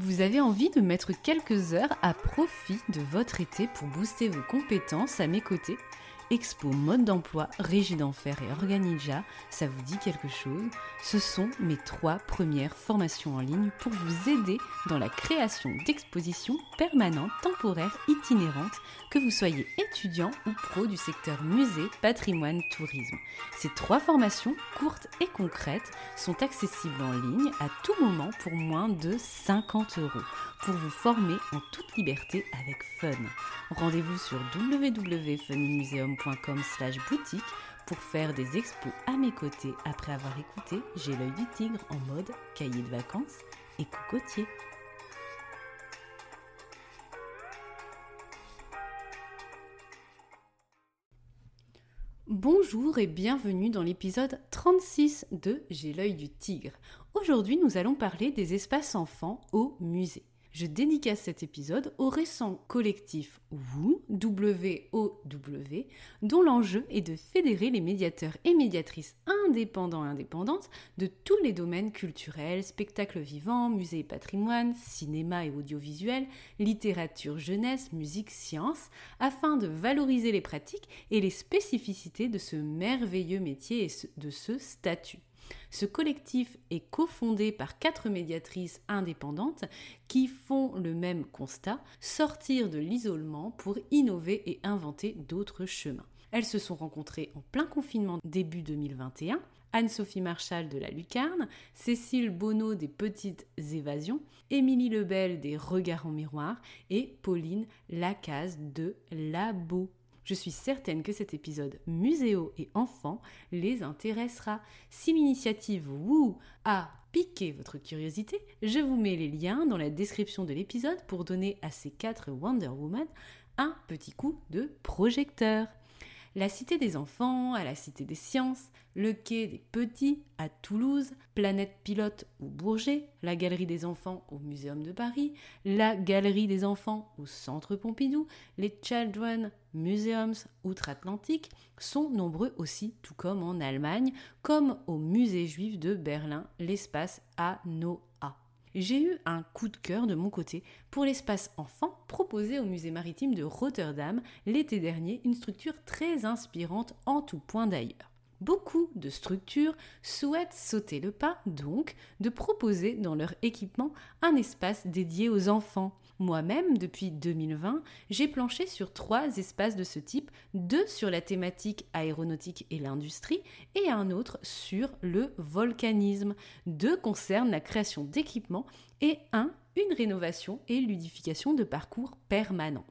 Vous avez envie de mettre quelques heures à profit de votre été pour booster vos compétences à mes côtés? Expo Mode d'emploi, Régie d'Enfer et Organija, ça vous dit quelque chose? Ce sont mes trois premières formations en ligne pour vous aider dans la création d'expositions permanentes, temporaires, itinérantes, que vous soyez étudiant ou pro du secteur musée, patrimoine, tourisme. Ces trois formations, courtes et concrètes, sont accessibles en ligne à tout moment pour moins de 50 euros pour vous former en toute liberté avec fun. Rendez-vous sur www.funmuseum.com pour faire des expos à mes côtés après avoir écouté J'ai l'œil du tigre en mode cahier de vacances et cocotier. Bonjour et bienvenue dans l'épisode 36 de J'ai l'œil du tigre. Aujourd'hui nous allons parler des espaces enfants au musée je dédicace cet épisode au récent collectif WOW, dont l'enjeu est de fédérer les médiateurs et médiatrices indépendants et indépendantes de tous les domaines culturels, spectacles vivants, musées et patrimoine, cinéma et audiovisuel, littérature, jeunesse, musique, sciences, afin de valoriser les pratiques et les spécificités de ce merveilleux métier et de ce statut. Ce collectif est cofondé par quatre médiatrices indépendantes qui font le même constat, sortir de l'isolement pour innover et inventer d'autres chemins. Elles se sont rencontrées en plein confinement début 2021. Anne-Sophie Marchal de la Lucarne, Cécile Bonneau des Petites Évasions, Émilie Lebel des Regards en miroir et Pauline Lacaze de Labo. Je suis certaine que cet épisode muséo et enfants les intéressera. Si l'initiative Woo a piqué votre curiosité, je vous mets les liens dans la description de l'épisode pour donner à ces quatre Wonder Woman un petit coup de projecteur la Cité des enfants à la Cité des sciences, le Quai des petits à Toulouse, Planète Pilote au Bourget, la Galerie des enfants au Muséum de Paris, la Galerie des enfants au Centre Pompidou, les Children Museums outre-Atlantique sont nombreux aussi, tout comme en Allemagne, comme au Musée juif de Berlin, l'espace à Noah j'ai eu un coup de cœur de mon côté pour l'espace enfant proposé au musée maritime de Rotterdam l'été dernier, une structure très inspirante en tout point d'ailleurs. Beaucoup de structures souhaitent sauter le pas, donc, de proposer dans leur équipement un espace dédié aux enfants. Moi-même, depuis 2020, j'ai planché sur trois espaces de ce type, deux sur la thématique aéronautique et l'industrie et un autre sur le volcanisme. Deux concernent la création d'équipements et un, une rénovation et ludification de parcours permanents.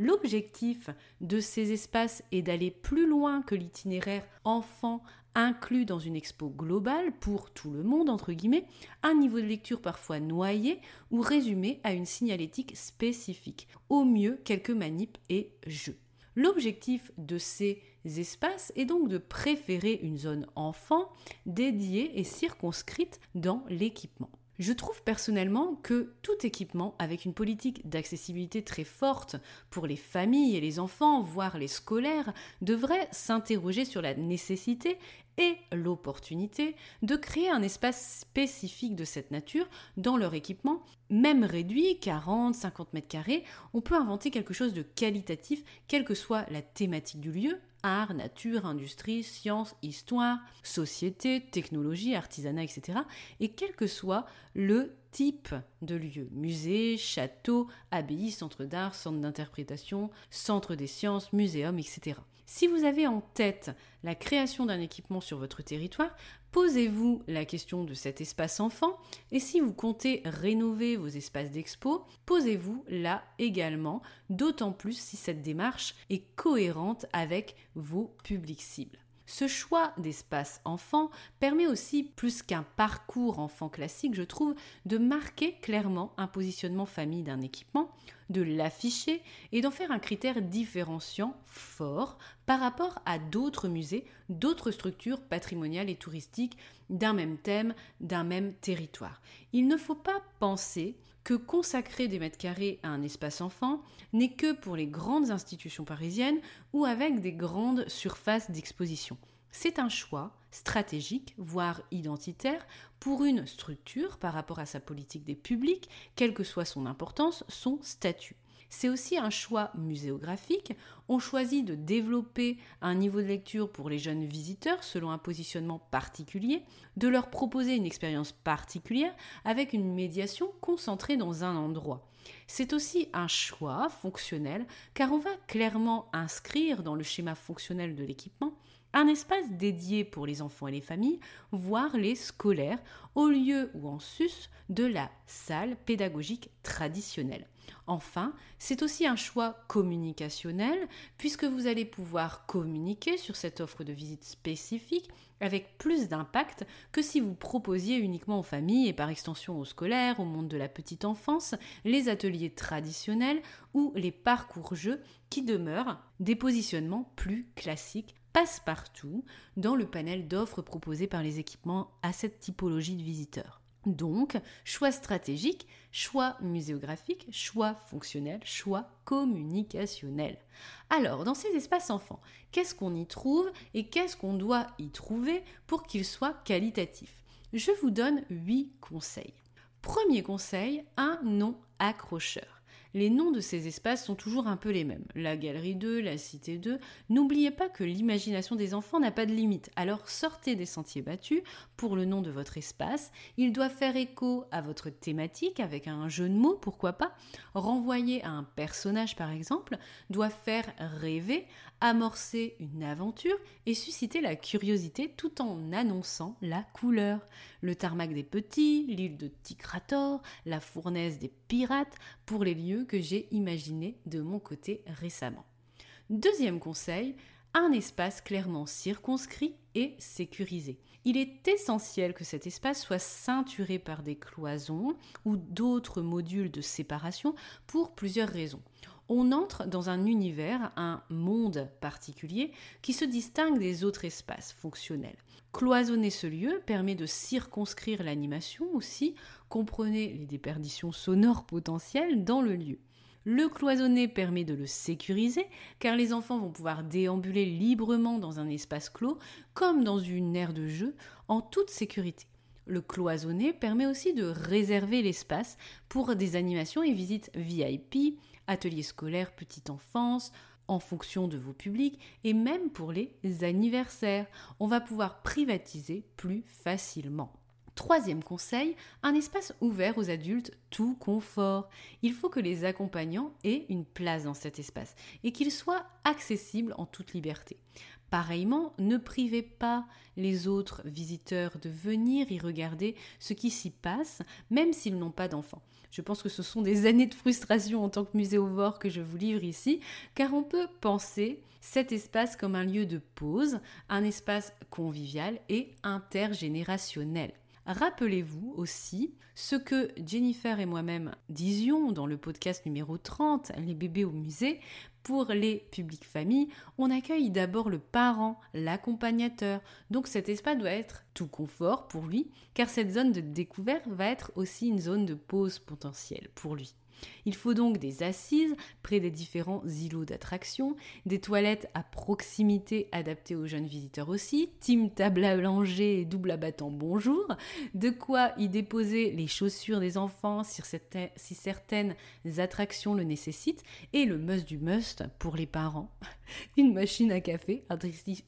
L'objectif de ces espaces est d'aller plus loin que l'itinéraire enfant inclus dans une expo globale pour tout le monde, entre guillemets, un niveau de lecture parfois noyé ou résumé à une signalétique spécifique, au mieux quelques manips et jeux. L'objectif de ces espaces est donc de préférer une zone enfant dédiée et circonscrite dans l'équipement. Je trouve personnellement que tout équipement avec une politique d'accessibilité très forte pour les familles et les enfants, voire les scolaires, devrait s'interroger sur la nécessité et l'opportunité de créer un espace spécifique de cette nature dans leur équipement, même réduit, 40, 50 mètres carrés, on peut inventer quelque chose de qualitatif, quelle que soit la thématique du lieu, art, nature, industrie, science, histoire, société, technologie, artisanat, etc. Et quel que soit le type de lieu, musée, château, abbaye, centre d'art, centre d'interprétation, centre des sciences, muséum, etc. Si vous avez en tête la création d'un équipement sur votre territoire, posez-vous la question de cet espace enfant et si vous comptez rénover vos espaces d'expo, posez-vous là également, d'autant plus si cette démarche est cohérente avec vos publics cibles. Ce choix d'espace enfant permet aussi, plus qu'un parcours enfant classique, je trouve, de marquer clairement un positionnement famille d'un équipement, de l'afficher et d'en faire un critère différenciant fort par rapport à d'autres musées, d'autres structures patrimoniales et touristiques d'un même thème, d'un même territoire. Il ne faut pas penser que consacrer des mètres carrés à un espace enfant n'est que pour les grandes institutions parisiennes ou avec des grandes surfaces d'exposition. C'est un choix stratégique, voire identitaire, pour une structure par rapport à sa politique des publics, quelle que soit son importance, son statut. C'est aussi un choix muséographique. On choisit de développer un niveau de lecture pour les jeunes visiteurs selon un positionnement particulier, de leur proposer une expérience particulière avec une médiation concentrée dans un endroit. C'est aussi un choix fonctionnel car on va clairement inscrire dans le schéma fonctionnel de l'équipement un espace dédié pour les enfants et les familles, voire les scolaires, au lieu ou en sus de la salle pédagogique traditionnelle. Enfin, c'est aussi un choix communicationnel, puisque vous allez pouvoir communiquer sur cette offre de visite spécifique avec plus d'impact que si vous proposiez uniquement aux familles et par extension aux scolaires, au monde de la petite enfance, les ateliers traditionnels ou les parcours jeux qui demeurent des positionnements plus classiques passe-partout dans le panel d'offres proposées par les équipements à cette typologie de visiteurs. Donc, choix stratégique, choix muséographique, choix fonctionnel, choix communicationnel. Alors, dans ces espaces enfants, qu'est-ce qu'on y trouve et qu'est-ce qu'on doit y trouver pour qu'ils soient qualitatifs? Je vous donne 8 conseils. Premier conseil, un nom accrocheur les noms de ces espaces sont toujours un peu les mêmes. La galerie 2, la cité 2. N'oubliez pas que l'imagination des enfants n'a pas de limite. Alors sortez des sentiers battus pour le nom de votre espace. Il doit faire écho à votre thématique avec un jeu de mots, pourquoi pas. Renvoyer à un personnage par exemple doit faire rêver, amorcer une aventure et susciter la curiosité tout en annonçant la couleur. Le tarmac des petits, l'île de Tikrator, la fournaise des pirates pour les lieux que j'ai imaginés de mon côté récemment. Deuxième conseil, un espace clairement circonscrit et sécurisé. Il est essentiel que cet espace soit ceinturé par des cloisons ou d'autres modules de séparation pour plusieurs raisons on entre dans un univers, un monde particulier qui se distingue des autres espaces fonctionnels. Cloisonner ce lieu permet de circonscrire l'animation aussi, comprenez les déperditions sonores potentielles dans le lieu. Le cloisonner permet de le sécuriser car les enfants vont pouvoir déambuler librement dans un espace clos comme dans une aire de jeu en toute sécurité. Le cloisonner permet aussi de réserver l'espace pour des animations et visites VIP, ateliers scolaires petite enfance, en fonction de vos publics et même pour les anniversaires. On va pouvoir privatiser plus facilement. Troisième conseil, un espace ouvert aux adultes tout confort. Il faut que les accompagnants aient une place dans cet espace et qu'il soit accessible en toute liberté. Pareillement, ne privez pas les autres visiteurs de venir y regarder ce qui s'y passe, même s'ils n'ont pas d'enfants. Je pense que ce sont des années de frustration en tant que muséovore que je vous livre ici, car on peut penser cet espace comme un lieu de pause, un espace convivial et intergénérationnel. Rappelez-vous aussi ce que Jennifer et moi-même disions dans le podcast numéro 30, Les bébés au musée, pour les publics familles, on accueille d'abord le parent, l'accompagnateur. Donc cet espace doit être tout confort pour lui, car cette zone de découverte va être aussi une zone de pause potentielle pour lui. Il faut donc des assises près des différents îlots d'attraction, des toilettes à proximité adaptées aux jeunes visiteurs aussi, team table à langer et double abattant bonjour, de quoi y déposer les chaussures des enfants si certaines attractions le nécessitent, et le must du must pour les parents, une machine à café,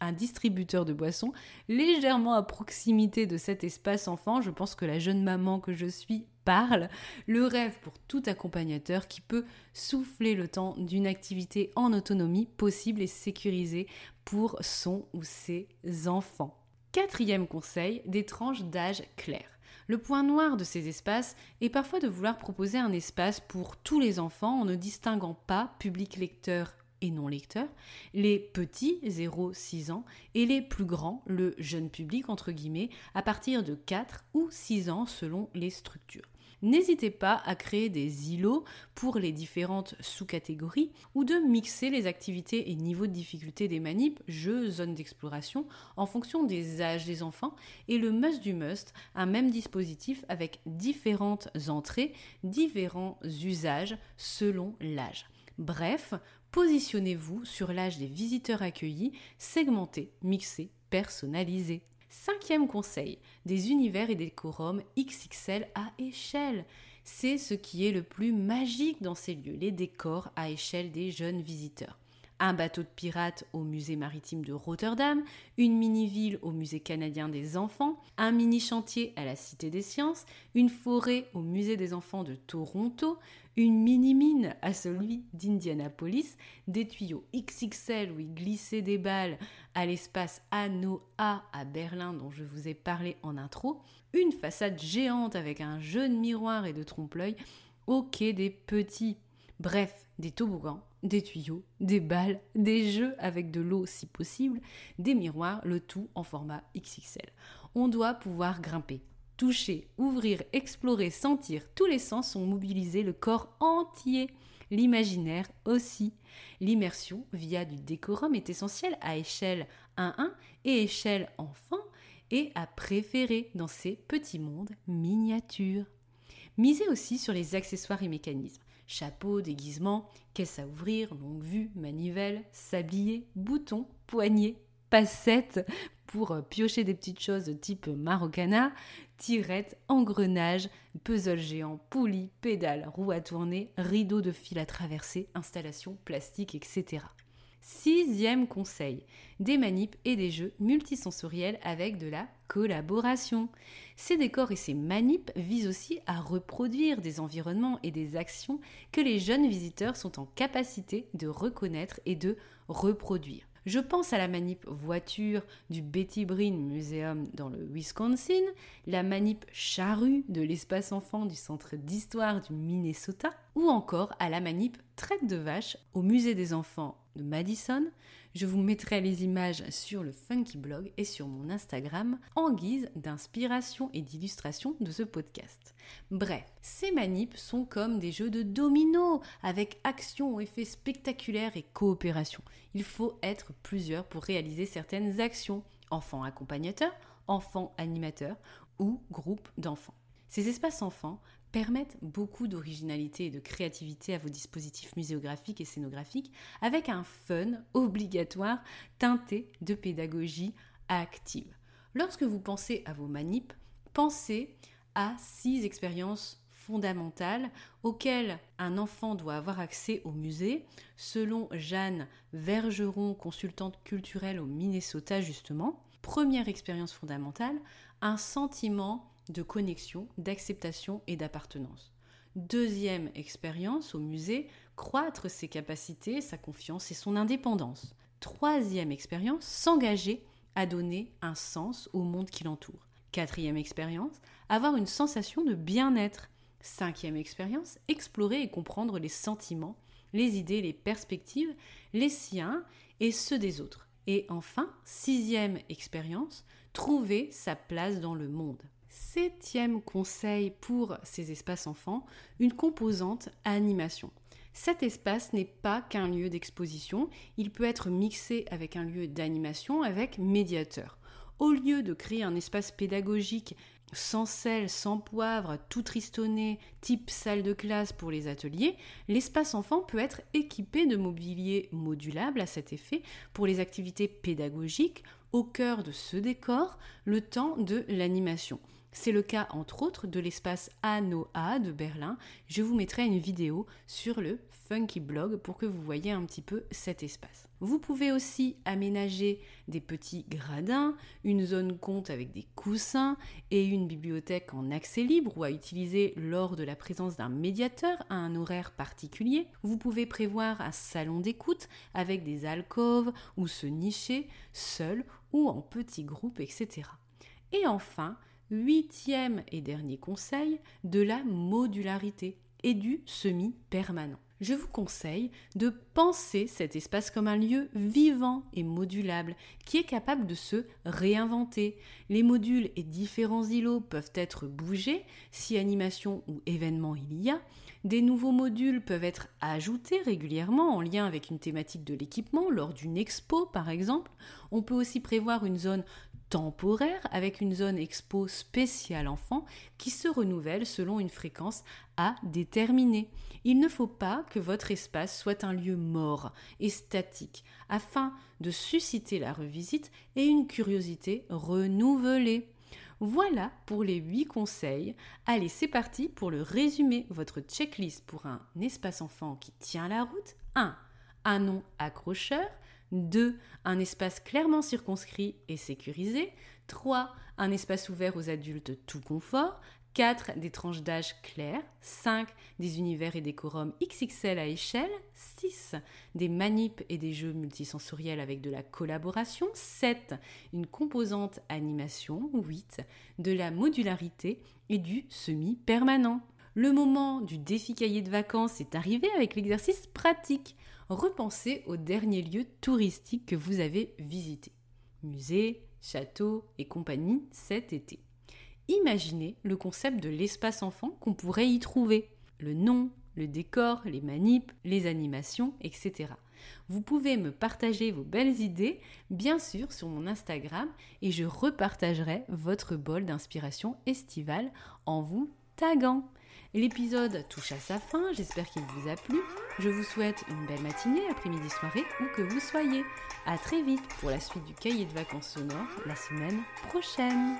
un distributeur de boissons légèrement à proximité de cet espace enfant. Je pense que la jeune maman que je suis parle, le rêve pour tout accompagnateur qui peut souffler le temps d'une activité en autonomie possible et sécurisée pour son ou ses enfants. Quatrième conseil, des tranches d'âge claires. Le point noir de ces espaces est parfois de vouloir proposer un espace pour tous les enfants en ne distinguant pas public lecteur et non lecteur, les petits 0-6 ans et les plus grands, le jeune public entre guillemets, à partir de 4 ou 6 ans selon les structures. N'hésitez pas à créer des îlots pour les différentes sous-catégories ou de mixer les activités et niveaux de difficulté des manips, jeux, zones d'exploration en fonction des âges des enfants et le must du must, un même dispositif avec différentes entrées, différents usages selon l'âge. Bref, positionnez-vous sur l'âge des visiteurs accueillis, segmentés, mixés, personnalisés. Cinquième conseil, des univers et des décorums XXL à échelle. C'est ce qui est le plus magique dans ces lieux, les décors à échelle des jeunes visiteurs un bateau de pirates au musée maritime de Rotterdam, une mini-ville au musée canadien des enfants, un mini-chantier à la Cité des sciences, une forêt au musée des enfants de Toronto, une mini-mine à celui d'Indianapolis, des tuyaux XXL où il glissait des balles à l'espace A à Berlin dont je vous ai parlé en intro, une façade géante avec un jeu de miroir et de trompe-l'œil au quai des petits. Bref, des toboggans, des tuyaux, des balles, des jeux avec de l'eau si possible, des miroirs, le tout en format XXL. On doit pouvoir grimper, toucher, ouvrir, explorer, sentir, tous les sens sont mobilisés, le corps entier, l'imaginaire aussi. L'immersion via du décorum est essentielle à échelle 1-1 et échelle enfant et à préférer dans ces petits mondes miniatures. Misez aussi sur les accessoires et mécanismes chapeau, déguisement, caisse à ouvrir, longue vue, manivelle, sablier, bouton, poignée, passette pour euh, piocher des petites choses type marocana, tirette, engrenage, puzzle géant, poulie, pédale, roue à tourner, rideau de fil à traverser, installation plastique, etc. Sixième conseil, des manips et des jeux multisensoriels avec de la collaboration. Ces décors et ces manips visent aussi à reproduire des environnements et des actions que les jeunes visiteurs sont en capacité de reconnaître et de reproduire. Je pense à la manip voiture du Betty Breen Museum dans le Wisconsin, la manip charrue de l'espace enfant du centre d'histoire du Minnesota, ou encore à la manip traite de vache au musée des enfants Madison. Je vous mettrai les images sur le Funky Blog et sur mon Instagram en guise d'inspiration et d'illustration de ce podcast. Bref, ces manips sont comme des jeux de domino avec action, effets spectaculaires et coopération. Il faut être plusieurs pour réaliser certaines actions, enfants accompagnateurs, enfants animateurs ou groupe d'enfants. Ces espaces enfants permettent beaucoup d'originalité et de créativité à vos dispositifs muséographiques et scénographiques avec un fun obligatoire teinté de pédagogie active. Lorsque vous pensez à vos manips, pensez à six expériences fondamentales auxquelles un enfant doit avoir accès au musée, selon Jeanne Vergeron, consultante culturelle au Minnesota justement. Première expérience fondamentale, un sentiment de connexion, d'acceptation et d'appartenance. Deuxième expérience au musée, croître ses capacités, sa confiance et son indépendance. Troisième expérience, s'engager à donner un sens au monde qui l'entoure. Quatrième expérience, avoir une sensation de bien-être. Cinquième expérience, explorer et comprendre les sentiments, les idées, les perspectives, les siens et ceux des autres. Et enfin, sixième expérience, trouver sa place dans le monde. Septième conseil pour ces espaces enfants, une composante animation. Cet espace n'est pas qu'un lieu d'exposition, il peut être mixé avec un lieu d'animation avec médiateur. Au lieu de créer un espace pédagogique sans sel, sans poivre, tout tristonné, type salle de classe pour les ateliers, l'espace enfant peut être équipé de mobilier modulable à cet effet pour les activités pédagogiques au cœur de ce décor le temps de l'animation. C'est le cas entre autres de l'espace ANOA de Berlin. Je vous mettrai une vidéo sur le Funky Blog pour que vous voyez un petit peu cet espace. Vous pouvez aussi aménager des petits gradins, une zone compte avec des coussins et une bibliothèque en accès libre ou à utiliser lors de la présence d'un médiateur à un horaire particulier. Vous pouvez prévoir un salon d'écoute avec des alcôves où se nicher seul ou en petits groupes, etc. Et enfin, huitième et dernier conseil, de la modularité et du semi-permanent. Je vous conseille de penser cet espace comme un lieu vivant et modulable qui est capable de se réinventer. Les modules et différents îlots peuvent être bougés si animation ou événement il y a. Des nouveaux modules peuvent être ajoutés régulièrement en lien avec une thématique de l'équipement lors d'une expo par exemple. On peut aussi prévoir une zone temporaire avec une zone expo spéciale enfant qui se renouvelle selon une fréquence à déterminer. Il ne faut pas que votre espace soit un lieu mort et statique afin de susciter la revisite et une curiosité renouvelée. Voilà pour les 8 conseils. Allez, c'est parti pour le résumé. Votre checklist pour un espace enfant qui tient la route. 1. Un nom accrocheur. 2. Un espace clairement circonscrit et sécurisé. 3. Un espace ouvert aux adultes tout confort. 4. Des tranches d'âge claires. 5. Des univers et décorums XXL à échelle. 6. Des manips et des jeux multisensoriels avec de la collaboration. 7. Une composante animation. 8. De la modularité et du semi-permanent. Le moment du défi cahier de vacances est arrivé avec l'exercice pratique repensez aux derniers lieux touristiques que vous avez visités. Musées, châteaux et compagnie cet été. Imaginez le concept de l'espace enfant qu'on pourrait y trouver. Le nom, le décor, les manips, les animations, etc. Vous pouvez me partager vos belles idées, bien sûr, sur mon Instagram et je repartagerai votre bol d'inspiration estivale en vous taguant. L'épisode touche à sa fin, j'espère qu'il vous a plu. Je vous souhaite une belle matinée, après-midi, soirée, où que vous soyez. A très vite pour la suite du cahier de vacances sonores la semaine prochaine.